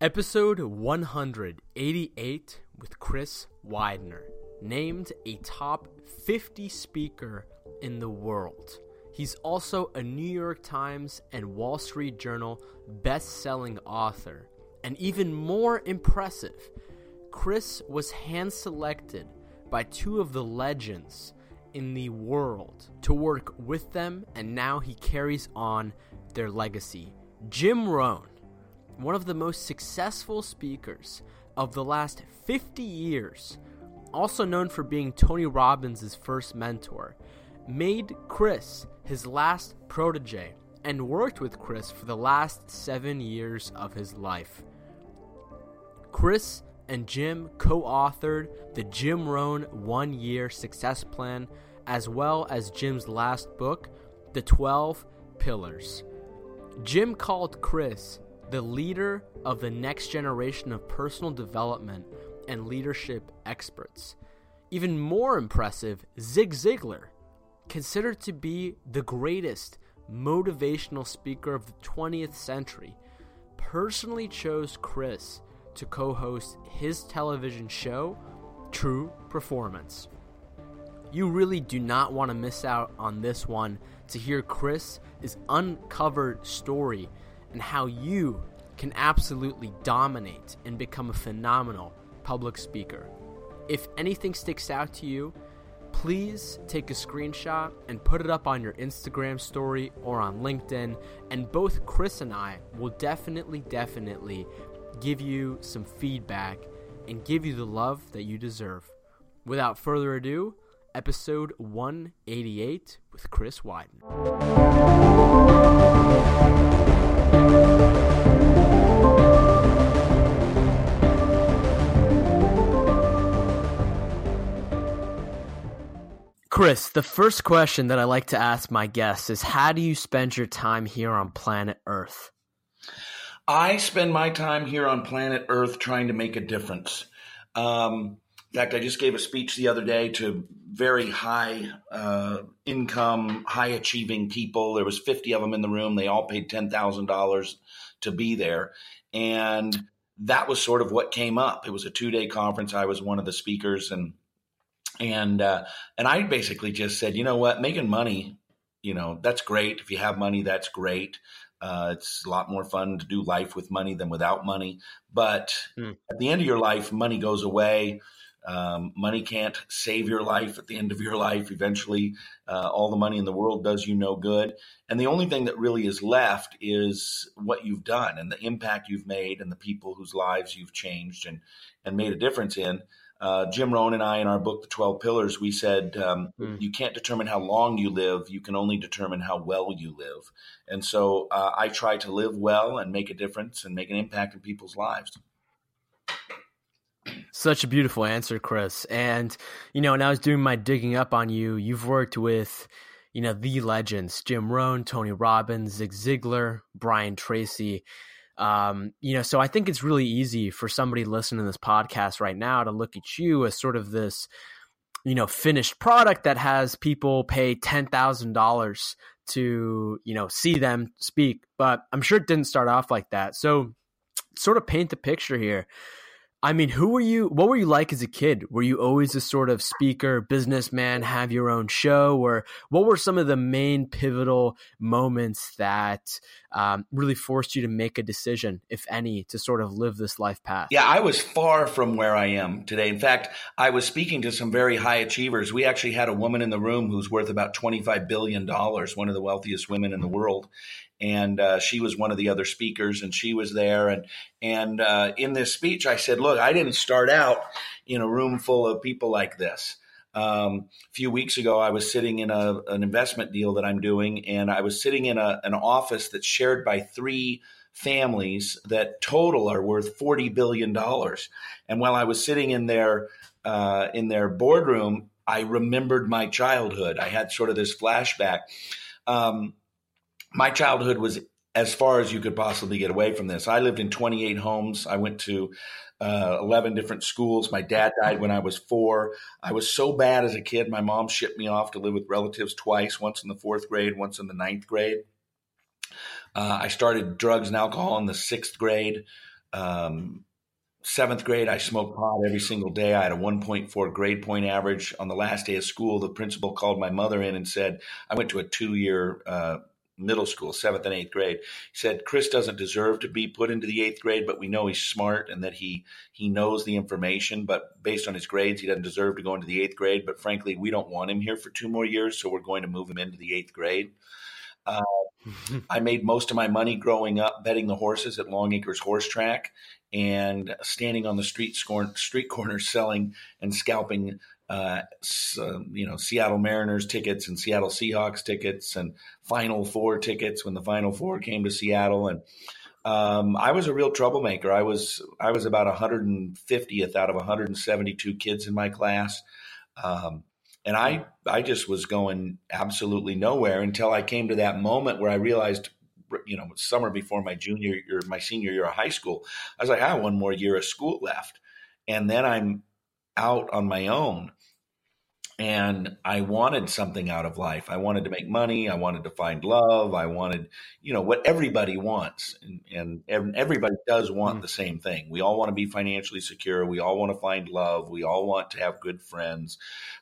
Episode 188 with Chris Widener, named a top 50 speaker in the world. He's also a New York Times and Wall Street Journal best-selling author. And even more impressive, Chris was hand selected by two of the legends in the world to work with them, and now he carries on their legacy. Jim Rohn, one of the most successful speakers of the last 50 years, also known for being Tony Robbins' first mentor, made Chris his last protege and worked with Chris for the last seven years of his life. Chris and Jim co authored the Jim Rohn One Year Success Plan, as well as Jim's last book, The 12 Pillars. Jim called Chris the leader of the next generation of personal development and leadership experts. Even more impressive, Zig Ziglar, considered to be the greatest motivational speaker of the 20th century, personally chose Chris to co host his television show, True Performance. You really do not want to miss out on this one to hear Chris's uncovered story and how you can absolutely dominate and become a phenomenal public speaker. If anything sticks out to you, please take a screenshot and put it up on your Instagram story or on LinkedIn. And both Chris and I will definitely, definitely give you some feedback and give you the love that you deserve. Without further ado, episode 188 with Chris Widener. Chris, the first question that I like to ask my guests is how do you spend your time here on planet Earth? I spend my time here on planet Earth trying to make a difference. Um, in fact, I just gave a speech the other day to very high uh, income, high achieving people. There was 50 of them in the room. They all paid $10,000 to be there. And that was sort of what came up. It was a two day conference. I was one of the speakers and and uh, and I basically just said, you know what, making money, you know, that's great. If you have money, that's great. Uh, it's a lot more fun to do life with money than without money. But hmm. at the end of your life, money goes away. Um, money can't save your life at the end of your life. Eventually, uh, all the money in the world does you no good. And the only thing that really is left is what you've done and the impact you've made and the people whose lives you've changed and, and made a difference in uh, Jim Rohn and I, in our book, The 12 Pillars, we said um, mm. you can't determine how long you live. You can only determine how well you live. And so uh, I try to live well and make a difference and make an impact in people's lives. Such a beautiful answer, Chris. And, you know, when I was doing my digging up on you, you've worked with, you know, the legends Jim Rohn, Tony Robbins, Zig Ziglar, Brian Tracy. Um, you know, so I think it's really easy for somebody listening to this podcast right now to look at you as sort of this, you know, finished product that has people pay ten thousand dollars to, you know, see them speak. But I'm sure it didn't start off like that. So sort of paint the picture here. I mean, who were you? What were you like as a kid? Were you always a sort of speaker, businessman, have your own show, or what were some of the main pivotal moments that um, really forced you to make a decision, if any, to sort of live this life path? Yeah, I was far from where I am today. In fact, I was speaking to some very high achievers. We actually had a woman in the room who's worth about $25 billion, one one of the wealthiest women in the world and uh, she was one of the other speakers, and she was there. And and uh, in this speech, I said, "Look, I didn't start out in a room full of people like this." Um, a few weeks ago, I was sitting in a, an investment deal that I'm doing, and I was sitting in a, an office that's shared by three families that total are worth forty billion dollars. And while I was sitting in their uh, in their boardroom, I remembered my childhood. I had sort of this flashback. Um, my childhood was as far as you could possibly get away from this. I lived in 28 homes. I went to uh, 11 different schools. My dad died when I was four. I was so bad as a kid, my mom shipped me off to live with relatives twice, once in the fourth grade, once in the ninth grade. Uh, I started drugs and alcohol in the sixth grade. Um, seventh grade, I smoked pot every single day. I had a 1.4 grade point average. On the last day of school, the principal called my mother in and said, I went to a two year uh, middle school, seventh and eighth grade. He said, Chris doesn't deserve to be put into the eighth grade, but we know he's smart and that he, he knows the information. But based on his grades, he doesn't deserve to go into the eighth grade. But frankly, we don't want him here for two more years, so we're going to move him into the eighth grade. Uh, I made most of my money growing up betting the horses at Longacres Horse Track and standing on the street street corners selling and scalping uh, you know Seattle Mariners tickets and Seattle Seahawks tickets and Final Four tickets when the Final Four came to Seattle and um, I was a real troublemaker. I was I was about 150th out of 172 kids in my class, um, and I I just was going absolutely nowhere until I came to that moment where I realized you know, summer before my junior year, my senior year of high school, I was like, I have one more year of school left. And then I'm out on my own and I wanted something out of life. I wanted to make money. I wanted to find love. I wanted, you know, what everybody wants, and, and everybody does want mm. the same thing. We all want to be financially secure. We all want to find love. We all want to have good friends.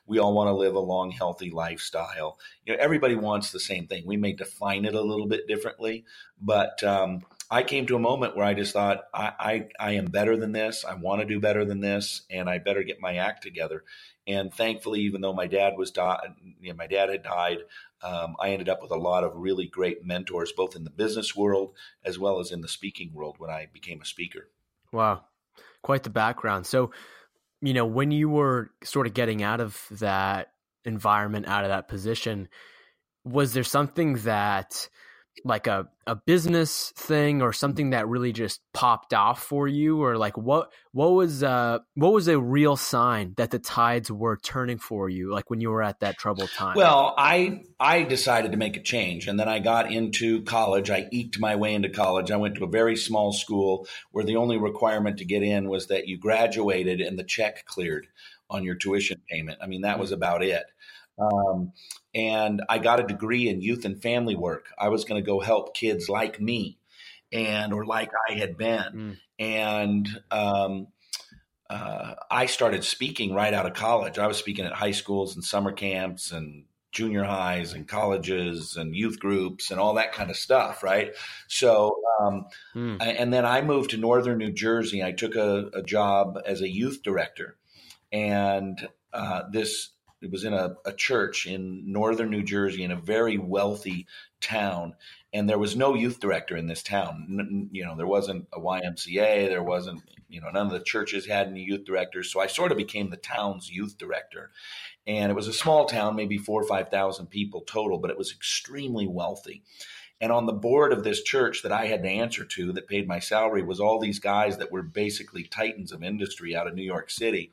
We all want to live a long, healthy lifestyle. You know, everybody wants the same thing. We may define it a little bit differently, but um, I came to a moment where I just thought, I, I, I am better than this. I want to do better than this, and I better get my act together. And thankfully, even though my dad was died, you know, my dad had died, um, I ended up with a lot of really great mentors, both in the business world as well as in the speaking world when I became a speaker. Wow, quite the background. So, you know, when you were sort of getting out of that environment, out of that position, was there something that like a, a business thing or something that really just popped off for you? Or like what what was uh what was a real sign that the tides were turning for you like when you were at that troubled time? Well i i decided to make a change and then i got into college. I eked my way into college. I went to a very small school where the only requirement to get in was that you graduated and the check cleared on your tuition payment. I mean that was about it um, and I got a degree in youth and family work. I was going to go help kids like me and or like I had been. Mm. And um, uh, I started speaking right out of college. I was speaking at high schools and summer camps and junior highs and colleges and youth groups and all that kind of stuff, right? So, um, mm. and then I moved to northern New Jersey. I took a, a job as a youth director, and uh, this it was in a, a church in northern New Jersey in a very wealthy town, and there was no youth director in this town. You know, there wasn't a YMCA, there wasn't, you know, none of the churches had any youth directors. So I sort of became the town's youth director, and it was a small town, maybe four or five thousand people total, but it was extremely wealthy. And on the board of this church that I had to answer to, that paid my salary, was all these guys that were basically titans of industry out of New York City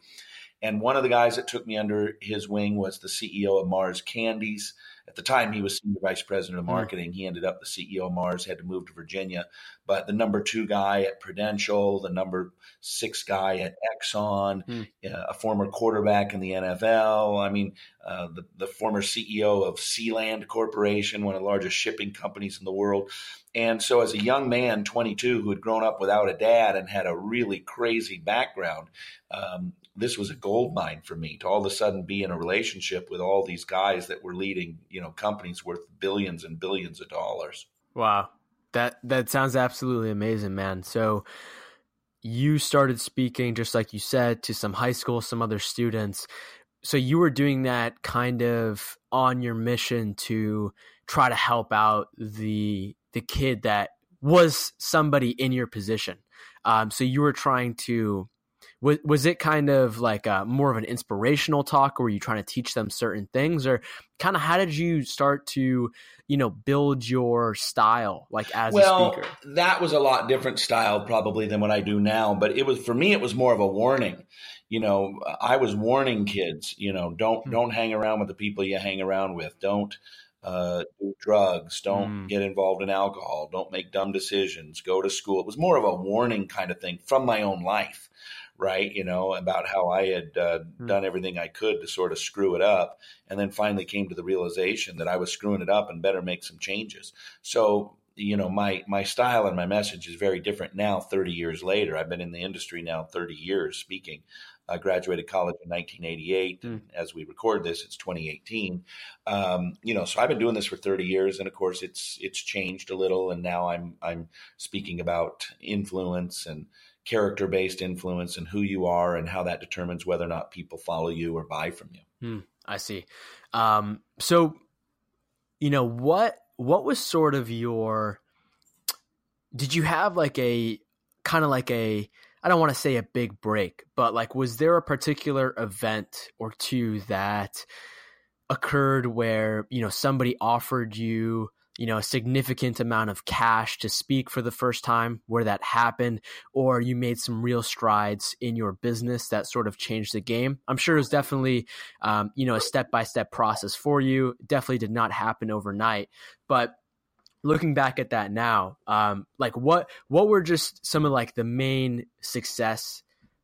and one of the guys that took me under his wing was the CEO of Mars Candies. At the time, he was senior vice president of hmm. marketing. Mm. He ended up the CEO of Mars, had to move to Virginia. But the number two guy at Prudential, the number six guy at Exxon, mm. uh, a former quarterback in the NFL. I mean, uh, the, the former CEO of Sealand Corporation, one of the largest shipping companies in the world. And so, as a young man, 22, who had grown up without a dad and had a really crazy background, um, this was a gold mine for me to all of a sudden be in a relationship with all these guys that were leading, you know, companies worth billions and billions of dollars. Wow. That that sounds absolutely amazing, man. So you started speaking just like you said to some high school, some other students. So you were doing that kind of on your mission to try to help out the the kid that was somebody in your position. Um, so you were trying to was was it kind of like a, more of an inspirational talk, or were you trying to teach them certain things, or kind of how did you start to you know build your style like as well, a speaker? That was a lot different style probably than what I do now, but it was for me it was more of a warning. You know, I was warning kids. You know, don't hmm. don't hang around with the people you hang around with. Don't uh, do drugs, don't mm. get involved in alcohol, don't make dumb decisions, go to school. It was more of a warning kind of thing from my own life right? You know, about how I had uh, mm. done everything I could to sort of screw it up, and then finally came to the realization that I was screwing it up and better make some changes. So you know my my style and my message is very different now 30 years later i've been in the industry now 30 years speaking I graduated college in 1988. Mm. As we record this, it's 2018. Um, you know, so I've been doing this for 30 years, and of course, it's it's changed a little. And now I'm I'm speaking about influence and character based influence and who you are and how that determines whether or not people follow you or buy from you. Mm, I see. Um, so, you know what what was sort of your did you have like a kind of like a I don't want to say a big break, but like, was there a particular event or two that occurred where, you know, somebody offered you, you know, a significant amount of cash to speak for the first time where that happened, or you made some real strides in your business that sort of changed the game? I'm sure it was definitely, um, you know, a step by step process for you. Definitely did not happen overnight, but looking back at that now, um, like what what were just some of like the main success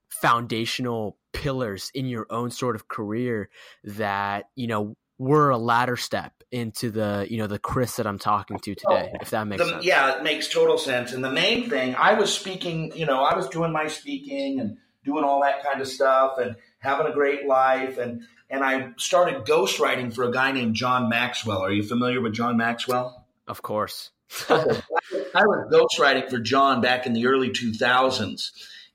foundational pillars in your own sort of career that you know were a ladder step into the you know the Chris that I'm talking to today, oh, if that makes the, sense. Yeah, it makes total sense. And the main thing, I was speaking, you know, I was doing my speaking and doing all that kind of stuff and having a great life and and I started ghostwriting for a guy named John Maxwell. Are you familiar with John Maxwell? Of course. I was ghostwriting for John back in the early 2000s.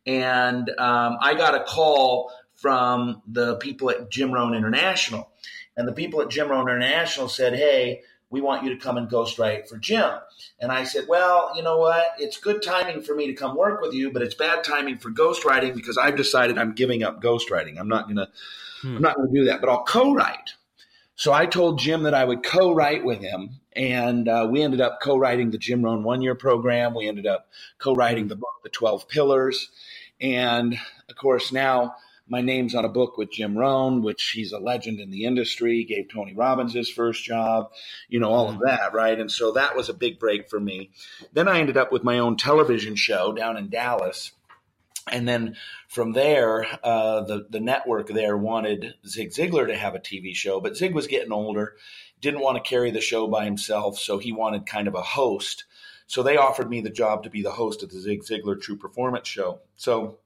And um, I got a call from the people at Jim Rohn International. And the people at Jim Rohn International said, Hey, we want you to come and ghostwrite for Jim. And I said, Well, you know what? It's good timing for me to come work with you, but it's bad timing for ghostwriting because I've decided I'm giving up ghostwriting. I'm not gonna hmm. I'm not gonna do that, but I'll co-write. So I told Jim that I would co-write with him, and uh, we ended up co-writing the Jim Rohn one-year program. We ended up co-writing the book, The Twelve Pillars, and of course now my name's on a book with Jim Rohn, which he's a legend in the industry. Gave Tony Robbins his first job, you know, all of mm-hmm. that, right? And so that was a big break for me. Then I ended up with my own television show down in Dallas and then from there, uh, the the network there wanted Zig Ziglar to have a TV show, but Zig was getting older, didn't want to carry the show by himself, so he wanted kind of a host. So they offered me the job to be the host of the Zig Ziglar True Performance Show. So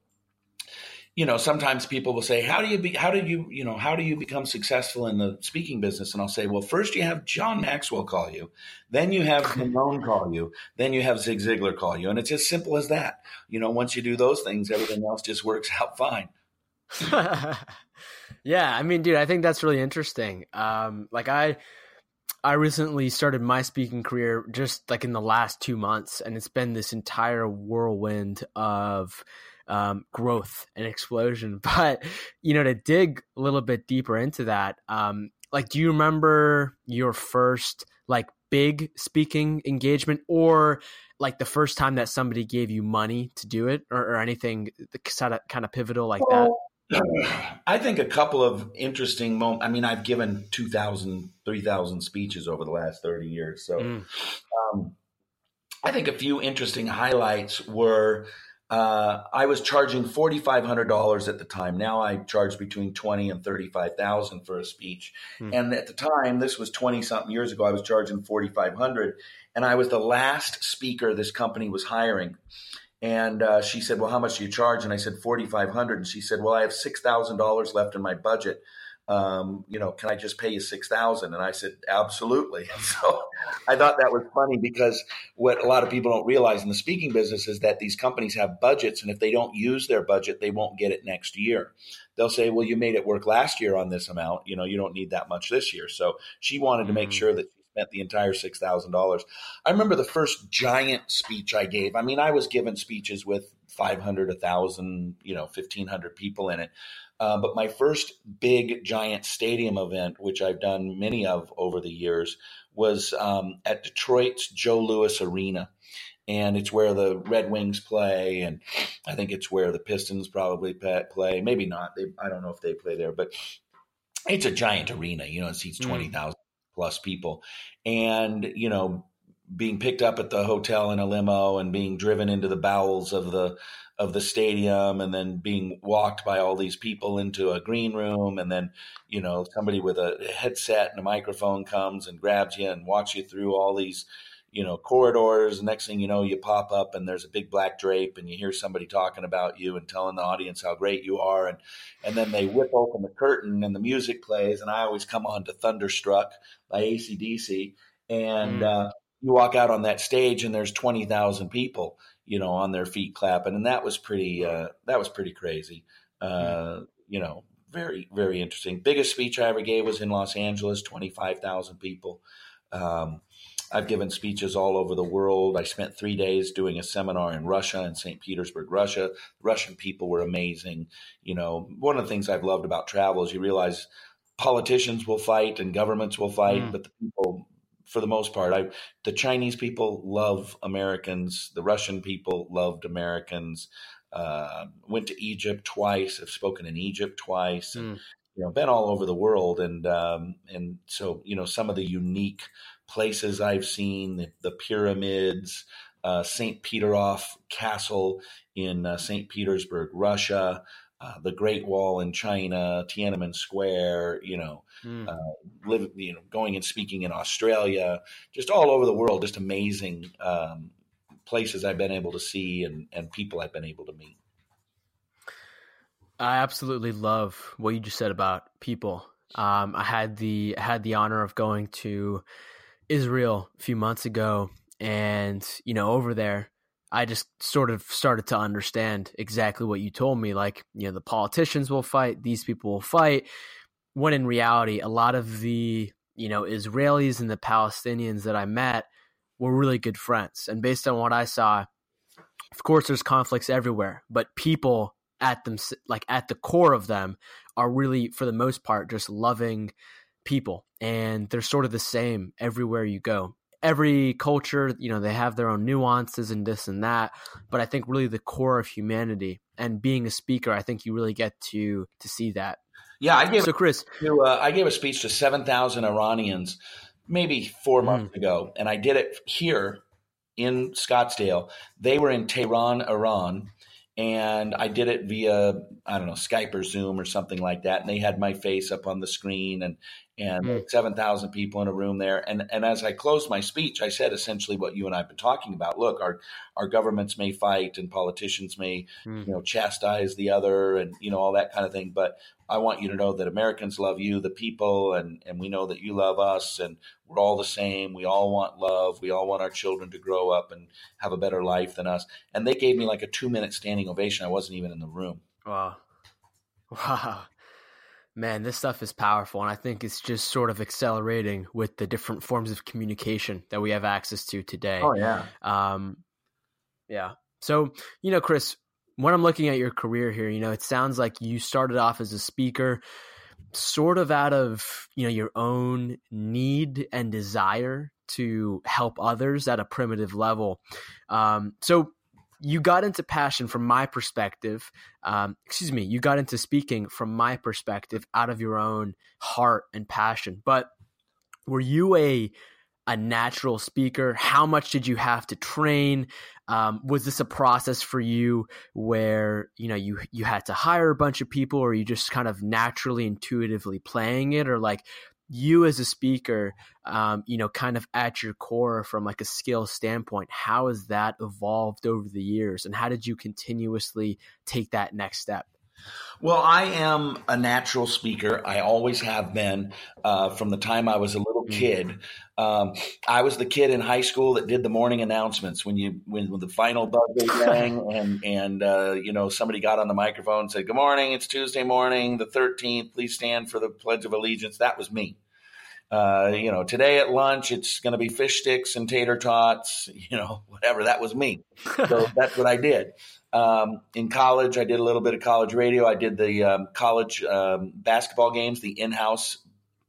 you know, sometimes people will say, "How do you be? How do you, you know, how do you become successful in the speaking business?" And I'll say, "Well, first you have John Maxwell call you, then you have Ramon call you, then you have Zig Ziglar call you, and it's as simple as that. You know, once you do those things, everything else just works out fine." yeah, I mean, dude, I think that's really interesting. Um, like I. I recently started my speaking career just like in the last two months, and it's been this entire whirlwind of um, growth and explosion. But you know, to dig a little bit deeper into that, um, like, do you remember your first like big speaking engagement, or like the first time that somebody gave you money to do it, or, or anything kind of kind of pivotal like that? I think a couple of interesting moments. I mean, I've given 2,000, 3,000 speeches over the last 30 years. So mm. um, I think a few interesting highlights were uh, I was charging forty five hundred dollars at the time. Now I charge between twenty and thirty five thousand for a speech. Hmm. And at the time, this was twenty something years ago. I was charging forty five hundred, and I was the last speaker this company was hiring. And uh, she said, "Well, how much do you charge?" And I said forty five hundred. And she said, "Well, I have six thousand dollars left in my budget." Um, you know, can I just pay you six thousand? And I said, absolutely. so I thought that was funny because what a lot of people don't realize in the speaking business is that these companies have budgets, and if they don't use their budget, they won't get it next year. They'll say, well, you made it work last year on this amount. You know, you don't need that much this year. So she wanted to make mm. sure that she spent the entire six thousand dollars. I remember the first giant speech I gave. I mean, I was given speeches with 500, 1,000, you know, 1,500 people in it. Uh, but my first big giant stadium event, which I've done many of over the years, was um, at Detroit's Joe Louis Arena. And it's where the Red Wings play, and I think it's where the Pistons probably play. Maybe not. They, I don't know if they play there, but it's a giant arena. You know, it seats hmm. twenty thousand mm. plus people, and you know, being picked up at the hotel in a limo and being driven into the bowels of the of the stadium and then being walked by all these people into a green room and then you know somebody with a headset and a microphone comes and grabs you and walks you through all these you know, corridors. Next thing you know, you pop up and there's a big black drape, and you hear somebody talking about you and telling the audience how great you are, and and then they whip open the curtain and the music plays, and I always come on to "Thunderstruck" by AC/DC, and mm. uh, you walk out on that stage and there's twenty thousand people, you know, on their feet clapping, and that was pretty uh, that was pretty crazy. Uh, mm. You know, very very interesting. Biggest speech I ever gave was in Los Angeles, twenty five thousand people. Um, I've given speeches all over the world. I spent three days doing a seminar in Russia, in St. Petersburg, Russia. Russian people were amazing. You know, one of the things I've loved about travel is you realize politicians will fight and governments will fight, mm. but the people, for the most part, I the Chinese people love Americans. The Russian people loved Americans. Uh, went to Egypt twice. Have spoken in Egypt twice. Mm. And, you know, been all over the world, and um, and so you know some of the unique places I've seen, the, the pyramids, uh, St. Peterhof Castle in uh, St. Petersburg, Russia, uh, the Great Wall in China, Tiananmen Square, you know, mm. live, you know, going and speaking in Australia, just all over the world, just amazing um, places I've been able to see and, and people I've been able to meet. I absolutely love what you just said about people. Um, I had the I had the honor of going to Israel a few months ago, and you know, over there, I just sort of started to understand exactly what you told me. Like, you know, the politicians will fight, these people will fight. When in reality, a lot of the you know Israelis and the Palestinians that I met were really good friends, and based on what I saw, of course, there's conflicts everywhere, but people at them, like at the core of them, are really, for the most part, just loving people and they're sort of the same everywhere you go every culture you know they have their own nuances and this and that but i think really the core of humanity and being a speaker i think you really get to to see that yeah i gave so chris to, uh, i gave a speech to 7000 iranians maybe four mm. months ago and i did it here in scottsdale they were in tehran iran and I did it via I don't know Skype or Zoom or something like that. And they had my face up on the screen, and and mm. 7,000 people in a room there. And, and as I closed my speech, I said essentially what you and I have been talking about. Look, our, our governments may fight and politicians may, mm. you know, chastise the other and, you know, all that kind of thing. But I want you to know that Americans love you, the people, and, and we know that you love us and we're all the same. We all want love. We all want our children to grow up and have a better life than us. And they gave me like a two minute standing ovation. I wasn't even in the room. Wow. Wow man, this stuff is powerful. And I think it's just sort of accelerating with the different forms of communication that we have access to today. Oh, yeah. Um, yeah. So, you know, Chris, when I'm looking at your career here, you know, it sounds like you started off as a speaker sort of out of, you know, your own need and desire to help others at a primitive level. Um, so you got into passion from my perspective. Um, excuse me, you got into speaking from my perspective out of your own heart and passion. But were you a a natural speaker? How much did you have to train? Um, was this a process for you where you know you you had to hire a bunch of people, or you just kind of naturally, intuitively playing it, or like you as a speaker, um, you know, kind of at your core from like a skill standpoint, how has that evolved over the years, and how did you continuously take that next step? Well, I am a natural speaker. I always have been uh, from the time I was a little mm. kid. Um, I was the kid in high school that did the morning announcements when you when, when the final buzzer rang and and uh, you know somebody got on the microphone and said, "Good morning, it's Tuesday morning, the thirteenth. Please stand for the Pledge of Allegiance." That was me. Uh, you know, today at lunch it's going to be fish sticks and tater tots. You know, whatever. That was me. So that's what I did. Um, in college, I did a little bit of college radio. I did the um, college um, basketball games, the in-house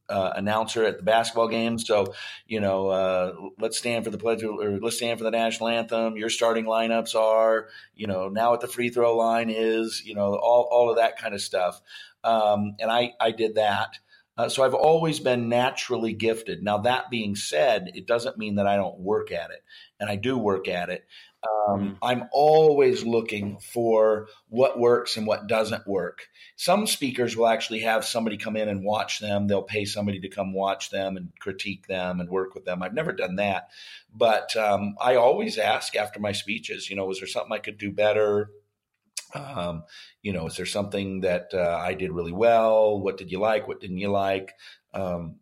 uh, announcer at the basketball games. So, you know, uh, let's stand for the pledge or let's stand for the national anthem. Your starting lineups are, you know, now what the free throw line is, you know, all, all of that kind of stuff. Um, and I, I did that. Uh, so I've always been naturally gifted. Now, that being said, it doesn't mean that I don't work at it. And I do work at it. Um, mm. I'm always looking for what works and what doesn't work. Some speakers will actually have somebody come in and watch them. They'll pay somebody to come watch them and critique them and work with them. I've never done that, but um, I always ask after my speeches, you know, was there something I could do better? Um, you know, is there something that uh, I did really well? What did you like? What didn't you like? Um,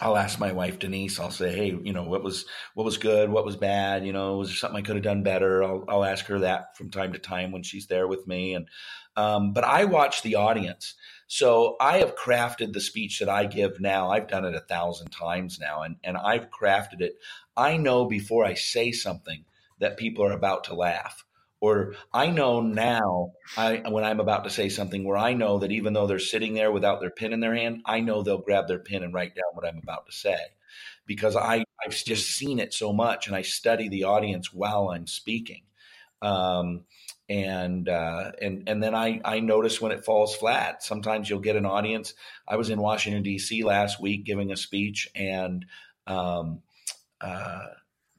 I'll ask my wife Denise. I'll say, "Hey, you know, what was what was good? What was bad? You know, was there something I could have done better?" I'll, I'll ask her that from time to time when she's there with me. And um, but I watch the audience, so I have crafted the speech that I give now. I've done it a thousand times now, and and I've crafted it. I know before I say something that people are about to laugh or I know now I when I'm about to say something where I know that even though they're sitting there without their pen in their hand, I know they'll grab their pen and write down what I'm about to say because I, I've just seen it so much and I study the audience while I'm speaking. Um, and uh, and and then I I notice when it falls flat. Sometimes you'll get an audience. I was in Washington D.C. last week giving a speech, and um, uh,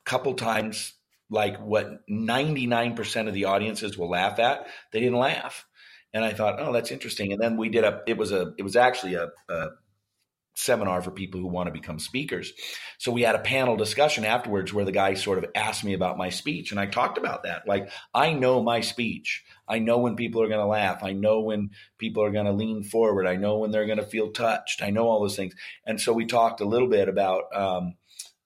couple times like what 99% of the audiences will laugh at, they didn't laugh. And I thought, oh, that's interesting. And then we did a, it was a, it was actually a, a seminar for people who want to become speakers. So we had a panel discussion afterwards where the guy sort of asked me about my speech. And I talked about that. Like, I know my speech. I know when people are going to laugh. I know when people are going to lean forward. I know when they're going to feel touched. I know all those things. And so we talked a little bit about, um,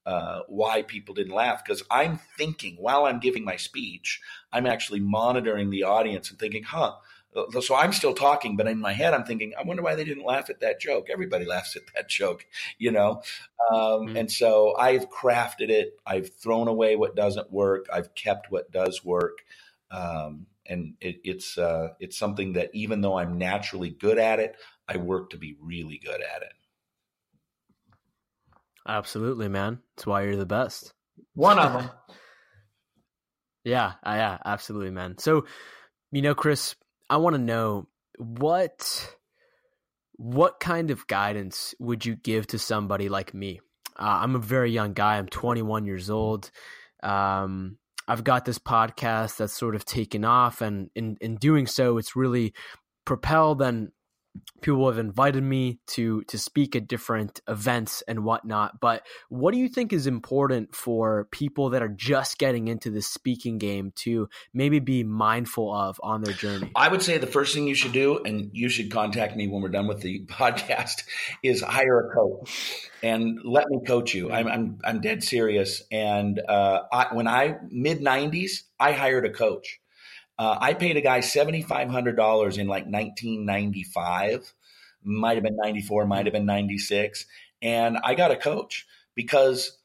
uh, why people didn't laugh because I'm thinking while I'm giving my speech, I'm actually monitoring the audience and thinking, huh. Uh, so I'm still talking, but in my head, I'm thinking, I wonder why they didn't laugh at that joke. Everybody laughs at that joke, you know? Um, mm-hmm. And so I've crafted it. I've thrown away what doesn't work. I've kept what does work. Um, and it, it's, uh, it's something that even though I'm naturally good at it, I work to be really good at it. Absolutely, man. That's why you're the best. One of them. yeah, uh, yeah, absolutely, man. So, you know, Chris, I want to know what what kind of guidance would you give to somebody like me? Uh, I'm a very young guy. I'm 21 years old. Um, I've got this podcast that's sort of taken off, and in in doing so, it's really propelled and people have invited me to to speak at different events and whatnot but what do you think is important for people that are just getting into the speaking game to maybe be mindful of on their journey? I would say the first thing you should do and you should contact me when we're done with the podcast is hire a coach and let me coach you. I'm i'm, I'm dead serious. And uh, I, when i mid 90s i hired a coach uh, I paid a guy seventy five hundred dollars in like nineteen ninety five, might have been ninety four, might have been ninety six, and I got a coach because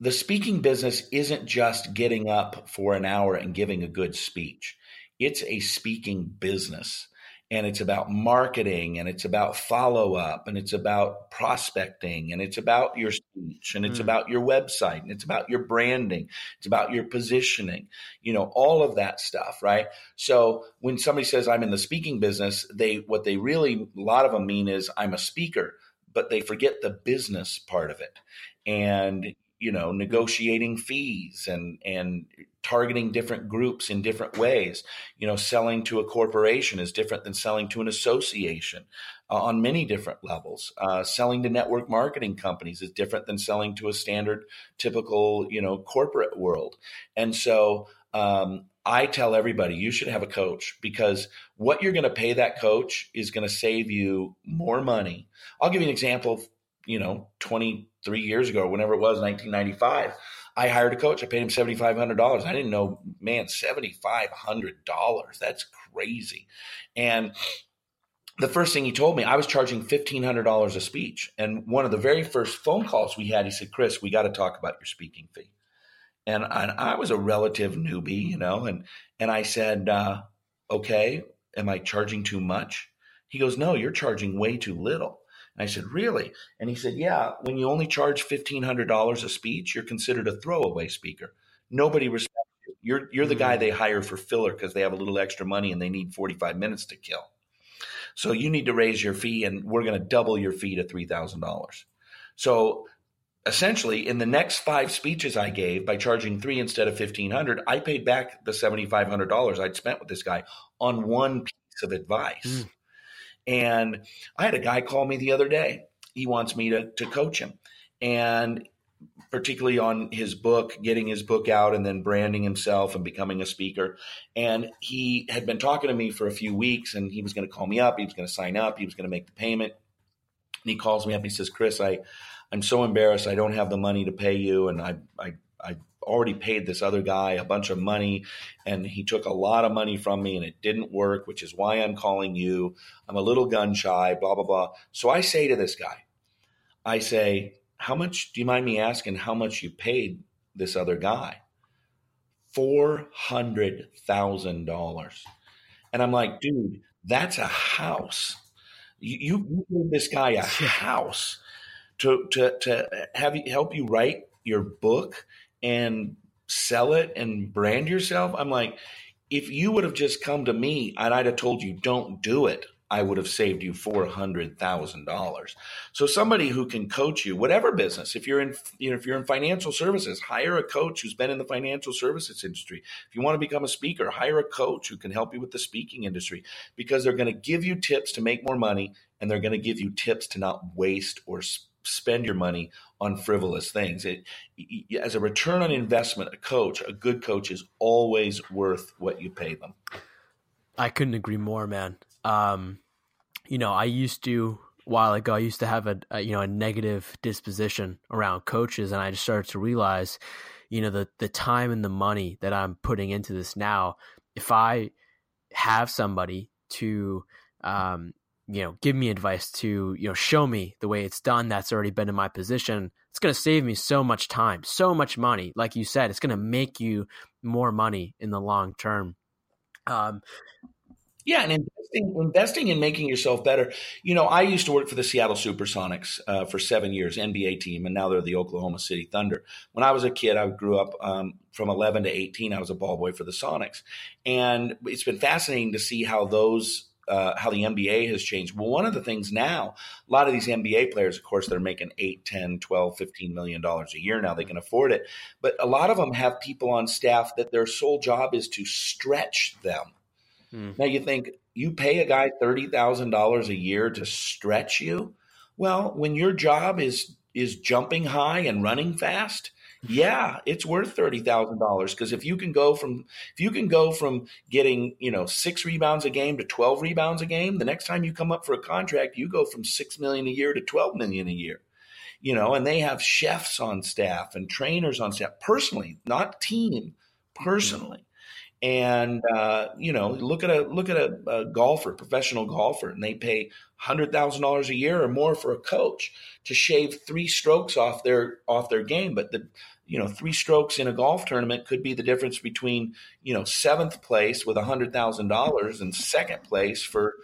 the speaking business isn't just getting up for an hour and giving a good speech. It's a speaking business and it's about marketing and it's about follow up and it's about prospecting and it's about your speech and it's mm. about your website and it's about your branding it's about your positioning you know all of that stuff right so when somebody says i'm in the speaking business they what they really a lot of them mean is i'm a speaker but they forget the business part of it and you know negotiating fees and and targeting different groups in different ways. You know selling to a corporation is different than selling to an association uh, on many different levels. Uh, selling to network marketing companies is different than selling to a standard typical you know corporate world. And so um, I tell everybody you should have a coach because what you're going to pay that coach is going to save you more money. I'll give you an example you know, 23 years ago, whenever it was, 1995, I hired a coach. I paid him $7,500. I didn't know, man, $7,500. That's crazy. And the first thing he told me, I was charging $1,500 a speech. And one of the very first phone calls we had, he said, Chris, we got to talk about your speaking fee. And I, I, was a relative newbie, you know, and, and I said, uh, okay, am I charging too much? He goes, no, you're charging way too little. And I said, Really? And he said, Yeah, when you only charge $1,500 a speech, you're considered a throwaway speaker. Nobody respects you. You're, you're the guy mm-hmm. they hire for filler because they have a little extra money and they need 45 minutes to kill. So you need to raise your fee, and we're going to double your fee to $3,000. So essentially in the next five speeches I gave by charging three instead of 1500, I paid back the $7,500 I'd spent with this guy on one piece of advice. Mm. And I had a guy call me the other day. He wants me to, to coach him. And particularly on his book, getting his book out and then branding himself and becoming a speaker. And he had been talking to me for a few weeks and he was going to call me up. He was going to sign up. He was going to make the payment. And he calls me up. He says, Chris, I, I'm so embarrassed. I don't have the money to pay you. And I, I, I already paid this other guy a bunch of money and he took a lot of money from me and it didn't work, which is why I'm calling you. I'm a little gun shy, blah, blah, blah. So I say to this guy, I say, how much do you mind me asking how much you paid this other guy? Four hundred thousand dollars. And I'm like, dude, that's a house. You, you gave this guy a house to to to have you help you write your book and sell it and brand yourself. I'm like, if you would have just come to me and I'd have told you don't do it, I would have saved you four hundred thousand dollars. So somebody who can coach you, whatever business, if you're in, you know, if you're in financial services, hire a coach who's been in the financial services industry. If you want to become a speaker, hire a coach who can help you with the speaking industry because they're going to give you tips to make more money and they're going to give you tips to not waste or spend your money on frivolous things. It, as a return on investment, a coach, a good coach, is always worth what you pay them. I couldn't agree more, man. Um, you know, I used to a while ago. I used to have a, a, you know a negative disposition around coaches, and I just started to realize, you know, the the time and the money that I'm putting into this now. If I have somebody to, um, you know, give me advice to you know show me the way it's done, that's already been in my position. It's going to save me so much time, so much money. Like you said, it's going to make you more money in the long term. Um, yeah, and investing, investing in making yourself better. You know, I used to work for the Seattle Supersonics uh, for seven years, NBA team, and now they're the Oklahoma City Thunder. When I was a kid, I grew up um, from 11 to 18. I was a ball boy for the Sonics, and it's been fascinating to see how those uh, how the NBA has changed. Well, one of the things now, a lot of these NBA players, of course, they're making 8, 10, 12, 15 million dollars a year now. They can afford it. But a lot of them have people on staff that their sole job is to stretch them. Mm. Now you think you pay a guy $30,000 a year to stretch you? Well, when your job is is jumping high and running fast, yeah, it's worth thirty thousand dollars because if you can go from if you can go from getting you know six rebounds a game to twelve rebounds a game, the next time you come up for a contract, you go from six million a year to twelve million a year. You know, and they have chefs on staff and trainers on staff personally, not team, personally and uh, you know look at a look at a, a golfer professional golfer and they pay $100000 a year or more for a coach to shave three strokes off their off their game but the you know three strokes in a golf tournament could be the difference between you know seventh place with a $100000 and second place for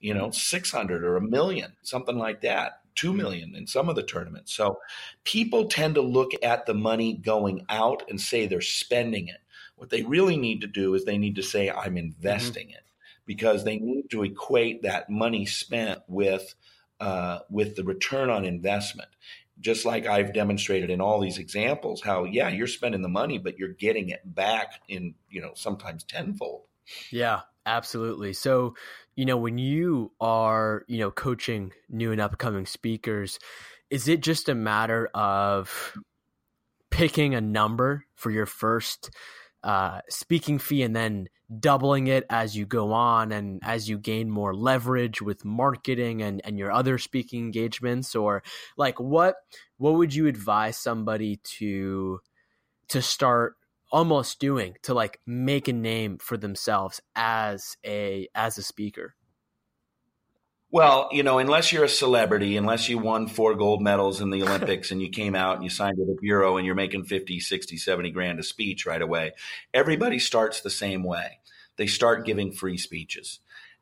you know 600 or a million something like that 2 million in some of the tournaments so people tend to look at the money going out and say they're spending it what they really need to do is they need to say, I'm investing mm-hmm. it because they need to equate that money spent with uh, with the return on investment. Just like I've demonstrated in all these examples, how yeah, you're spending the money, but you're getting it back in you know sometimes tenfold. Yeah, absolutely. So you know when you are you know coaching new and upcoming speakers, is it just a matter of picking a number for your first uh, speaking fee and then doubling it as you go on and as you gain more leverage with marketing and, and your other speaking engagements? Or like what what would you advise somebody to to start almost doing to like make a name for themselves as a as a speaker well, you know, unless you're a celebrity, unless you won four gold medals in the Olympics and you came out and you signed with a bureau and you're making 50, 60, 70 grand a speech right away, everybody starts the same way. They start giving free speeches.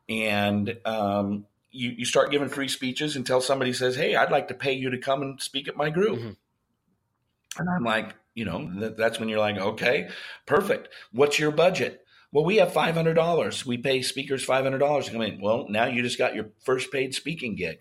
And um, you, you start giving free speeches until somebody says, Hey, I'd like to pay you to come and speak at my group. Mm-hmm. And I'm like, you know, that's when you're like, okay, perfect. What's your budget? Well, we have $500. We pay speakers $500 to come in. Well, now you just got your first paid speaking gig.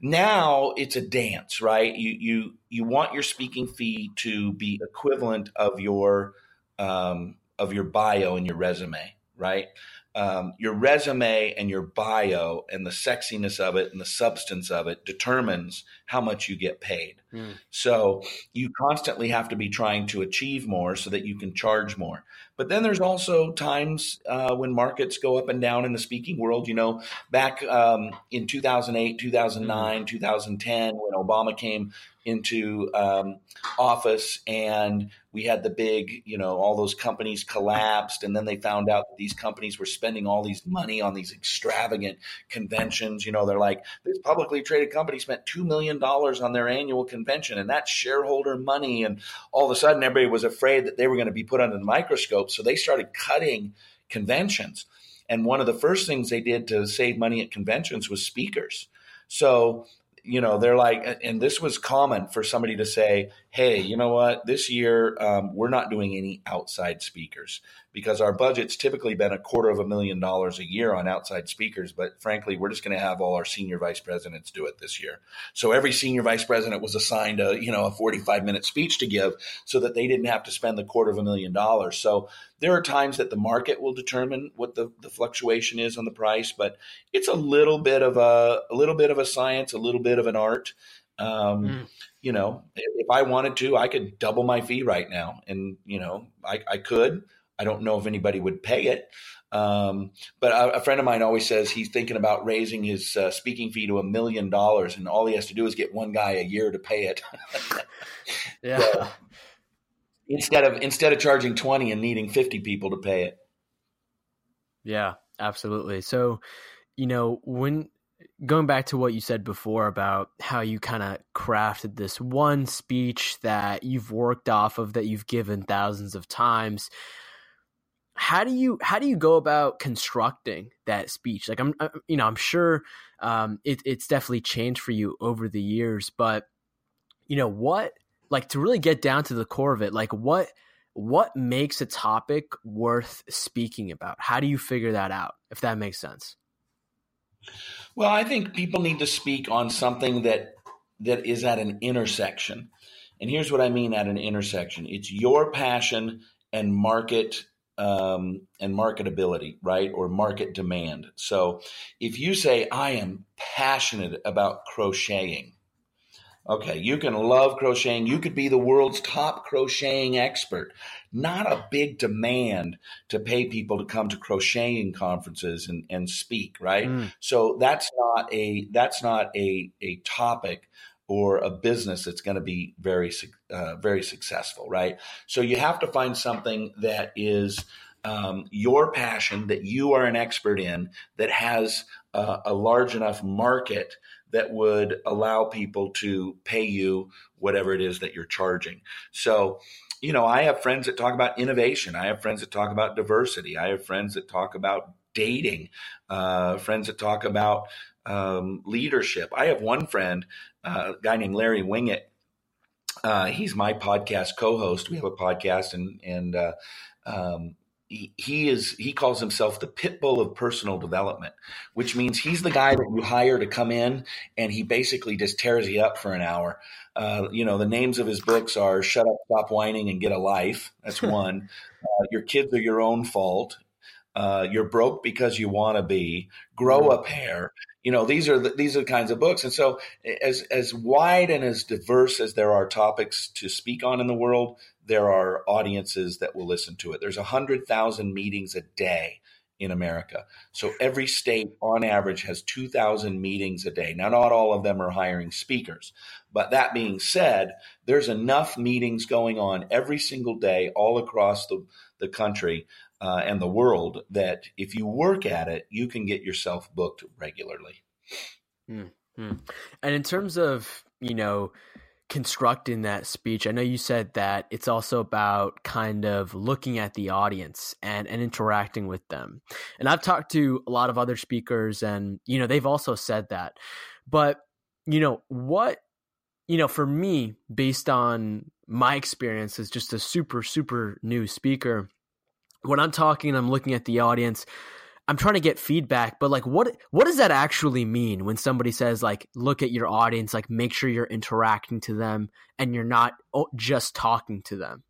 Now it's a dance, right? You you you want your speaking fee to be equivalent of your um, of your bio and your resume, right? um, your resume and your bio and the sexiness of it and the substance of it determines how much you get paid. Mm. So you constantly have to be trying to achieve more so that you can charge more. But then there's also times uh, when markets go up and down in the speaking world. You know, back um, in 2008, 2009, mm. 2010, when Obama came into um, office and we had the big, you know, all those companies collapsed. And then they found out that these companies were spending all these money on these extravagant conventions. You know, they're like, this publicly traded company spent $2 million on their annual convention, and that's shareholder money. And all of a sudden, everybody was afraid that they were going to be put under the microscope. So they started cutting conventions. And one of the first things they did to save money at conventions was speakers. So you know, they're like, and this was common for somebody to say, hey, you know what, this year um, we're not doing any outside speakers because our budget's typically been a quarter of a million dollars a year on outside speakers. But frankly, we're just going to have all our senior vice presidents do it this year. So every senior vice president was assigned a, you know, a 45 minute speech to give so that they didn't have to spend the quarter of a million dollars. So there are times that the market will determine what the, the fluctuation is on the price, but it's a little bit of a, a little bit of a science, a little bit of an art. Um, mm. You know, if I wanted to, I could double my fee right now, and you know, I, I could. I don't know if anybody would pay it. Um, but a, a, friend of mine always says he's thinking about raising his uh, speaking fee to a million dollars, and all he has to do is get one guy a year to pay it. yeah. So, instead of instead of charging twenty and needing fifty people to pay it. Yeah, absolutely. So, you know, when going back to what you said before about how you kind of crafted this one speech that you've worked off of that you've given thousands of times how do you how do you go about constructing that speech? Like i'm you know i'm sure um, it, it's definitely changed for you over the years but you know what like to really get down to the core of it like what what makes a topic worth speaking about? How do you figure that out if that makes sense well i think people need to speak on something that that is at an intersection and here's what i mean at an intersection it's your passion and market um, and marketability, right? Or market demand. So if you say, I am passionate about crocheting, okay, you can love crocheting. You could be the world's top crocheting expert. Not a big demand to pay people to come to crocheting conferences and, and speak, right? Mm. So that's not a that's not a a topic or a business that's going to be very uh, very successful, right? So you have to find something that is um, your passion that you are an expert in that has uh, a large enough market that would allow people to pay you whatever it is that you're charging. So, you know, I have friends that talk about innovation. I have friends that talk about diversity. I have friends that talk about dating, uh, friends that talk about um, leadership. I have one friend, uh, a guy named Larry Winget. Uh, he's my podcast co-host. We have a podcast, and and uh, um, he, he is he calls himself the pit bull of personal development, which means he's the guy that you hire to come in and he basically just tears you up for an hour. Uh, you know, the names of his books are "Shut Up, Stop Whining, and Get a Life." That's one. Uh, your kids are your own fault. Uh, you're broke because you want to be. Grow mm-hmm. a pair you know these are the, these are the kinds of books and so as as wide and as diverse as there are topics to speak on in the world there are audiences that will listen to it there's a hundred thousand meetings a day in america so every state on average has 2000 meetings a day now not all of them are hiring speakers but that being said there's enough meetings going on every single day all across the, the country uh, and the world that if you work at it, you can get yourself booked regularly. Mm-hmm. And in terms of, you know, constructing that speech, I know you said that it's also about kind of looking at the audience and, and interacting with them. And I've talked to a lot of other speakers and, you know, they've also said that. But, you know, what, you know, for me, based on my experience as just a super, super new speaker, when I'm talking, I'm looking at the audience. I'm trying to get feedback, but like what what does that actually mean when somebody says like look at your audience, like make sure you're interacting to them and you're not just talking to them?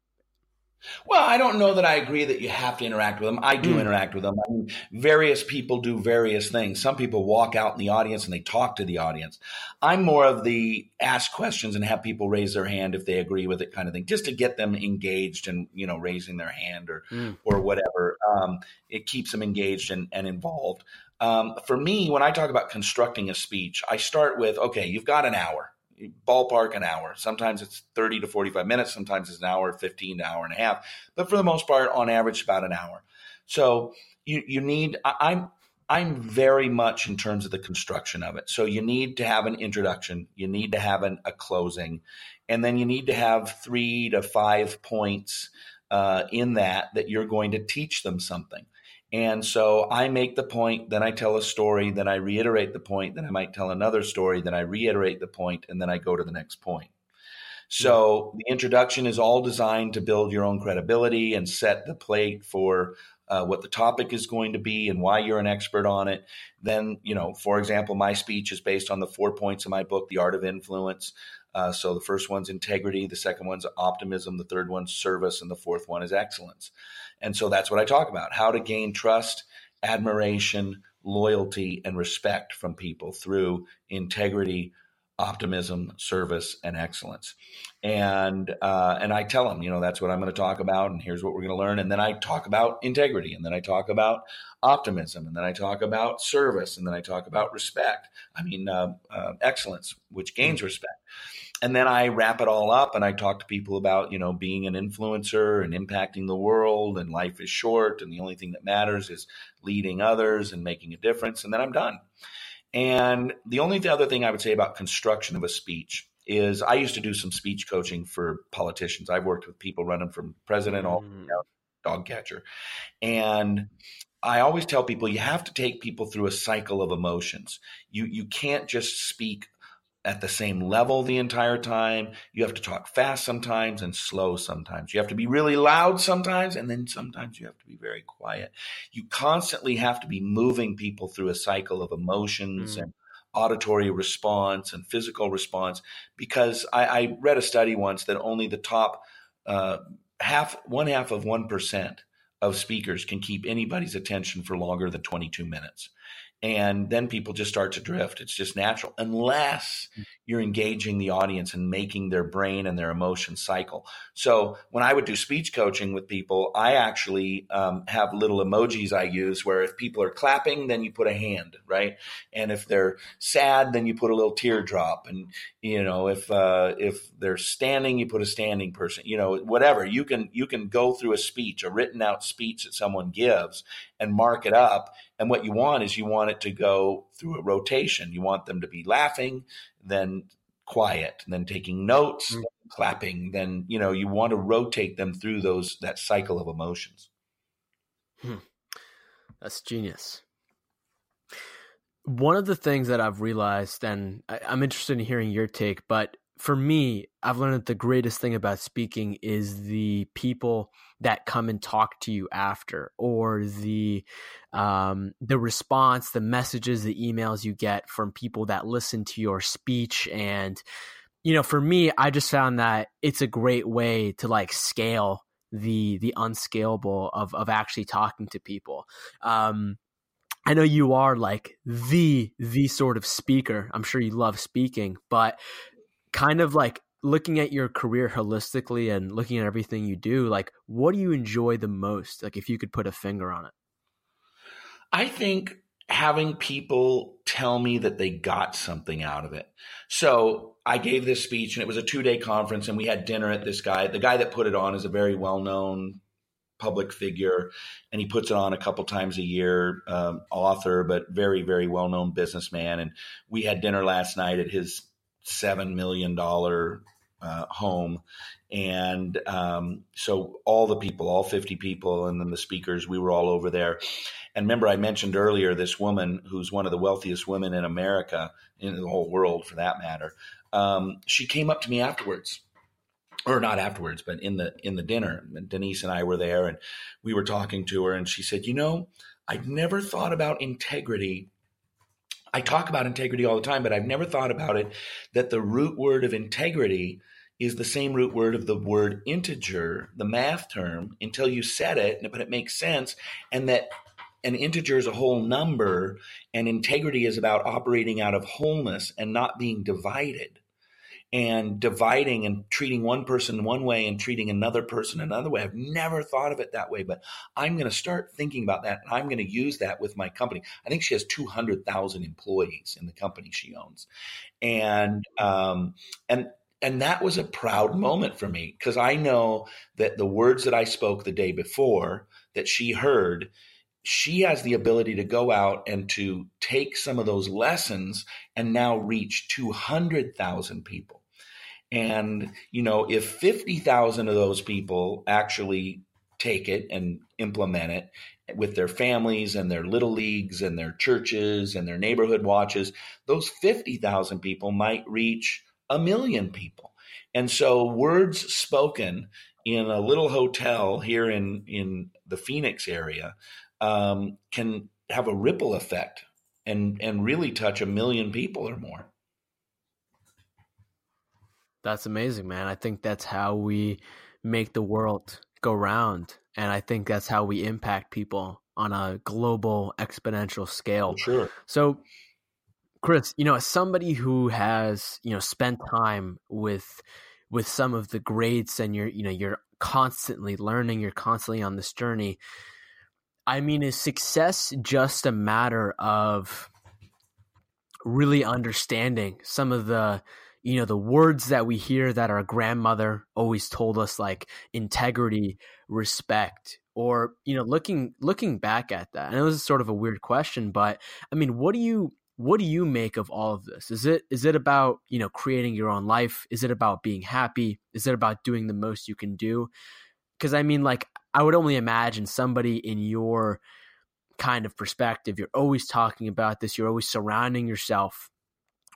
Well, I don't know that I agree that you have to interact with them. I do mm. interact with them. I mean, various people do various things. Some people walk out in the audience and they talk to the audience. I'm more of the ask questions and have people raise their hand if they agree with it kind of thing, just to get them engaged and you know raising their hand or mm. or whatever. Um, it keeps them engaged and, and involved. Um, for me, when I talk about constructing a speech, I start with okay, you've got an hour ballpark an hour. Sometimes it's 30 to 45 minutes. Sometimes it's an hour, 15 to hour and a half. But for the most part, on average, about an hour. So you, you need, I'm, I'm very much in terms of the construction of it. So you need to have an introduction, you need to have an, a closing, and then you need to have three to five points uh, in that that you're going to teach them something. And so I make the point, then I tell a story, then I reiterate the point, then I might tell another story, then I reiterate the point, and then I go to the next point. So the introduction is all designed to build your own credibility and set the plate for uh, what the topic is going to be and why you're an expert on it. Then, you know, for example, my speech is based on the four points of my book, The Art of Influence. Uh, so the first one's integrity, the second one's optimism, the third one's service, and the fourth one is excellence. And so that's what I talk about how to gain trust, admiration, loyalty, and respect from people through integrity, optimism, service, and excellence. And uh, and I tell them, you know, that's what I'm going to talk about, and here's what we're going to learn. And then I talk about integrity, and then I talk about optimism, and then I talk about service, and then I talk about respect. I mean, uh, uh, excellence, which gains mm-hmm. respect and then I wrap it all up and I talk to people about, you know, being an influencer and impacting the world and life is short and the only thing that matters is leading others and making a difference. And then I'm done. And the only other thing I would say about construction of a speech is I used to do some speech coaching for politicians. I've worked with people running from president all mm. you know, dog catcher. And I always tell people you have to take people through a cycle of emotions. You you can't just speak at the same level the entire time. You have to talk fast sometimes and slow sometimes. You have to be really loud sometimes, and then sometimes you have to be very quiet. You constantly have to be moving people through a cycle of emotions mm. and auditory response and physical response. Because I, I, read a study once that only the top uh, half, one half of 1% of speakers can keep anybody's attention for longer than 22 minutes and then people just start to drift. It's just natural unless you're engaging the audience and making their brain and their emotion cycle. So when i would do speech coaching with people i actually um, have little emojis i use where if people are clapping then you put a hand right? And if they're sad then you put a little teardrop. And you know if uh, if they're standing you put a standing person you know whatever. You can you can go through a speech a written out speech that someone gives and mark it up and what you want is you want it to go through a rotation. You want them to be laughing, then quiet, then taking notes, mm-hmm. clapping. Then you know you want to rotate them through those that cycle of emotions. Hmm. That's genius. One of the things that I've realized, and I, I'm interested in hearing your take, but for me, I've learned that the greatest thing about speaking is the people that come and talk to you after, or the um, the response, the messages, the emails you get from people that listen to your speech. And you know, for me, I just found that it's a great way to like scale the the unscalable of of actually talking to people. Um, I know you are like the the sort of speaker. I'm sure you love speaking, but kind of like looking at your career holistically and looking at everything you do, like what do you enjoy the most? Like if you could put a finger on it. I think having people tell me that they got something out of it. So I gave this speech and it was a two day conference and we had dinner at this guy. The guy that put it on is a very well known public figure and he puts it on a couple times a year um, author but very very well known businessman and we had dinner last night at his seven million dollar uh, home, and um, so all the people, all fifty people, and then the speakers, we were all over there. And remember, I mentioned earlier this woman who's one of the wealthiest women in America, in the whole world for that matter. Um, she came up to me afterwards or not afterwards, but in the in the dinner. Denise and I were there, and we were talking to her, and she said, "You know, I'd never thought about integrity." I talk about integrity all the time, but I've never thought about it that the root word of integrity is the same root word of the word integer, the math term, until you said it, but it makes sense, and that an integer is a whole number, and integrity is about operating out of wholeness and not being divided and dividing and treating one person one way and treating another person another way. I've never thought of it that way, but I'm going to start thinking about that. And I'm going to use that with my company. I think she has 200,000 employees in the company she owns. And, um, and, and that was a proud moment for me because I know that the words that I spoke the day before that she heard, she has the ability to go out and to take some of those lessons and now reach 200,000 people and, you know, if 50,000 of those people actually take it and implement it with their families and their little leagues and their churches and their neighborhood watches, those 50,000 people might reach a million people. And so words spoken in a little hotel here in, in the Phoenix area um, can have a ripple effect and, and really touch a million people or more. That's amazing, man. I think that's how we make the world go round. And I think that's how we impact people on a global exponential scale. Sure. So, Chris, you know, as somebody who has, you know, spent time with with some of the greats and you're, you know, you're constantly learning, you're constantly on this journey. I mean, is success just a matter of really understanding some of the you know the words that we hear that our grandmother always told us like integrity respect or you know looking looking back at that. And it was sort of a weird question but i mean what do you what do you make of all of this? Is it is it about you know creating your own life? Is it about being happy? Is it about doing the most you can do? Because i mean like i would only imagine somebody in your kind of perspective you're always talking about this you're always surrounding yourself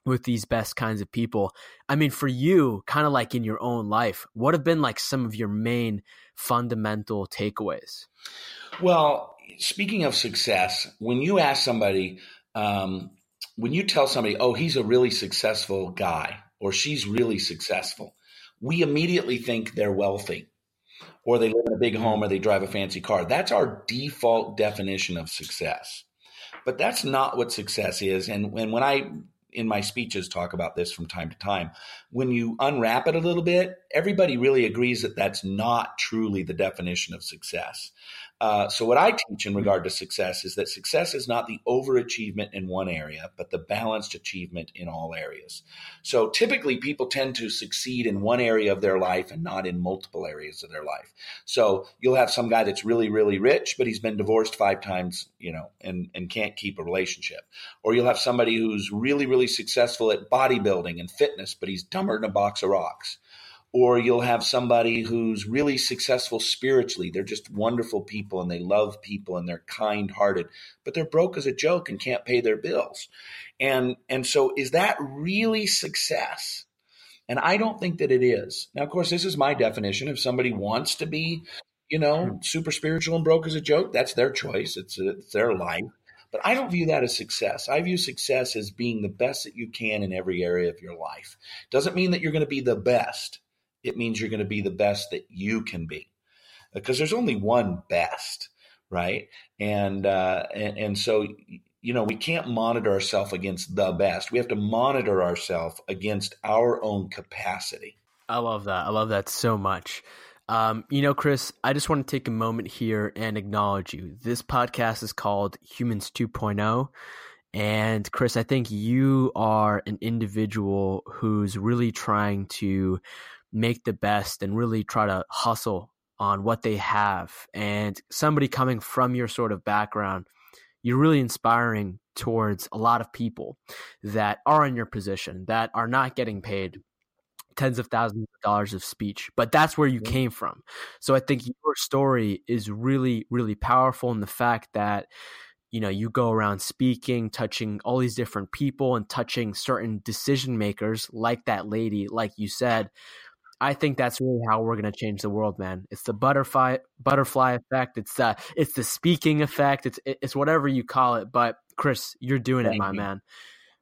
with these best kinds of people. I mean, for you, kind of like in your own life, what have been like some of your main fundamental takeaways? Well, speaking of success, when you ask somebody, um, when you tell somebody, oh, he's a really successful guy or she's really successful, we immediately think they're wealthy or they live in a big home or they drive a fancy car. That's our default definition of success. But that's not what success is. And, and when I in my speeches talk about this from time to time. When you unwrap it a little bit, everybody really agrees that that's not truly the definition of success. Uh, so, what I teach in regard to success is that success is not the overachievement in one area, but the balanced achievement in all areas. So, typically, people tend to succeed in one area of their life and not in multiple areas of their life. So, you'll have some guy that's really, really rich, but he's been divorced five times, you know, and, and can't keep a relationship. Or you'll have somebody who's really, really successful at bodybuilding and fitness, but he's dumber than a box of rocks or you'll have somebody who's really successful spiritually. They're just wonderful people and they love people and they're kind hearted, but they're broke as a joke and can't pay their bills. And, and so is that really success? And I don't think that it is. Now, of course, this is my definition. If somebody wants to be, you know, hmm. super spiritual and broke as a joke, that's their choice. It's, it's their life. But I don't view that as success. I view success as being the best that you can in every area of your life. Doesn't mean that you're going to be the best. It means you're going to be the best that you can be because there's only one best right? And uh, and, and so you know we can't monitor ourselves against the best. We have to monitor ourselves against our own capacity. I love that. I love that so much um, you know, Chris, I just want to take a moment here and acknowledge you. This podcast is called Humans 2.0. And Chris, I think you are an individual who's really trying to make the best and really try to hustle on what they have. And somebody coming from your sort of background, you're really inspiring towards a lot of people that are in your position that are not getting paid tens of thousands of dollars of speech, but that's where you came from. So I think your story is really, really powerful in the fact that you know you go around speaking touching all these different people and touching certain decision makers like that lady like you said I think that's really how we're going to change the world, man. It's the butterfly butterfly effect. It's the it's the speaking effect. It's it's whatever you call it. But Chris, you're doing Thank it, my you. man.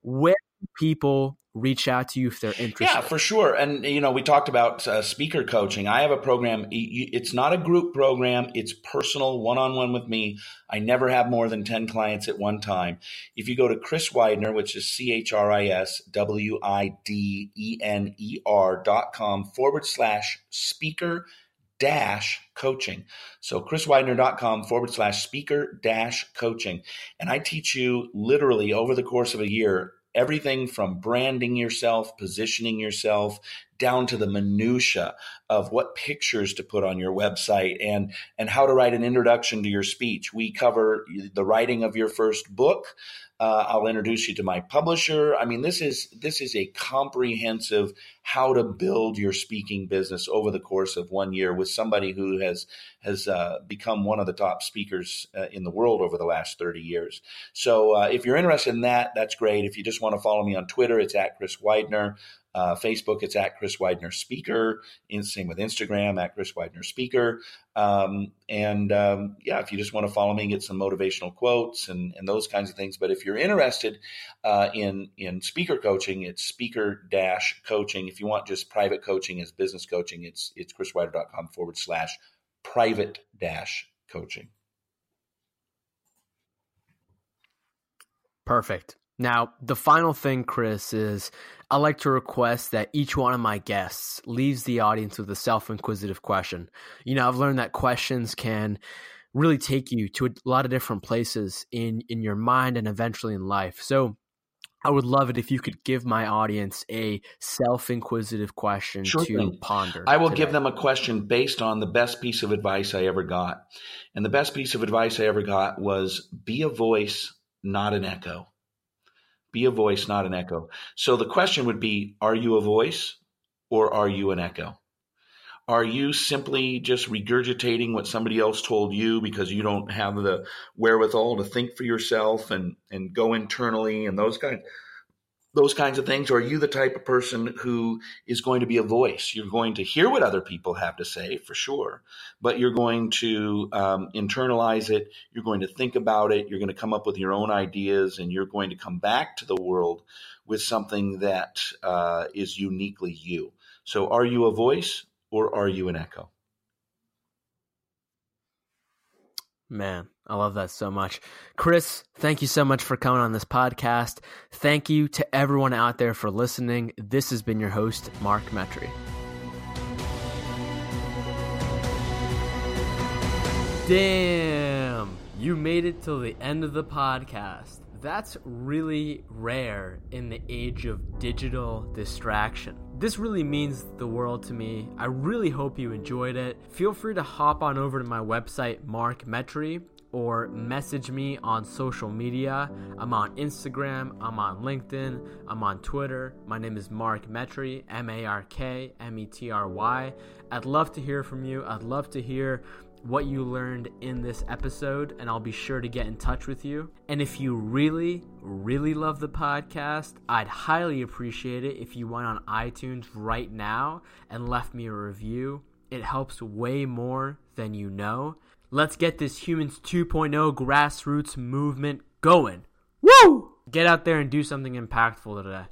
Where people reach out to you if they're interested? Yeah, for sure. And you know, we talked about uh, speaker coaching. I have a program. It's not a group program. It's personal, one-on-one with me. I never have more than ten clients at one time. If you go to Chris Widener, which is C H R I S W I D E N E R dot com forward slash speaker dash coaching. So chriswidener.com forward slash speaker dash coaching. And I teach you literally over the course of a year everything from branding yourself, positioning yourself, down to the minutia of what pictures to put on your website and and how to write an introduction to your speech. We cover the writing of your first book. Uh, I'll introduce you to my publisher. I mean, this is this is a comprehensive how to build your speaking business over the course of one year with somebody who has has uh, become one of the top speakers uh, in the world over the last thirty years. So, uh, if you're interested in that, that's great. If you just want to follow me on Twitter, it's at Chris Widener. Uh, Facebook, it's at Chris Widener Speaker. In, same with Instagram, at Chris Widener Speaker. Um, and um, yeah, if you just want to follow me, get some motivational quotes and, and those kinds of things. But if you're interested uh, in in speaker coaching, it's speaker dash coaching. If you want just private coaching as business coaching, it's it's chriswidener.com forward slash private dash coaching. Perfect. Now, the final thing, Chris, is I like to request that each one of my guests leaves the audience with a self inquisitive question. You know, I've learned that questions can really take you to a lot of different places in in your mind and eventually in life. So, I would love it if you could give my audience a self inquisitive question sure to thing. ponder. I will today. give them a question based on the best piece of advice I ever got. And the best piece of advice I ever got was be a voice, not an echo. Be a voice, not an echo. So the question would be Are you a voice or are you an echo? Are you simply just regurgitating what somebody else told you because you don't have the wherewithal to think for yourself and, and go internally and those kinds those kinds of things? Or are you the type of person who is going to be a voice? You're going to hear what other people have to say for sure, but you're going to um, internalize it. You're going to think about it. You're going to come up with your own ideas and you're going to come back to the world with something that uh, is uniquely you. So are you a voice or are you an echo? Man, I love that so much. Chris, thank you so much for coming on this podcast. Thank you to everyone out there for listening. This has been your host, Mark Metry. Damn, you made it till the end of the podcast. That's really rare in the age of digital distraction. This really means the world to me. I really hope you enjoyed it. Feel free to hop on over to my website, Mark Metry, or message me on social media. I'm on Instagram, I'm on LinkedIn, I'm on Twitter. My name is Mark Metry, M A R K M E T R Y. I'd love to hear from you. I'd love to hear what you learned in this episode, and I'll be sure to get in touch with you. And if you really, really love the podcast, I'd highly appreciate it if you went on iTunes right now and left me a review. It helps way more than you know. Let's get this Humans 2.0 grassroots movement going. Woo! Get out there and do something impactful today.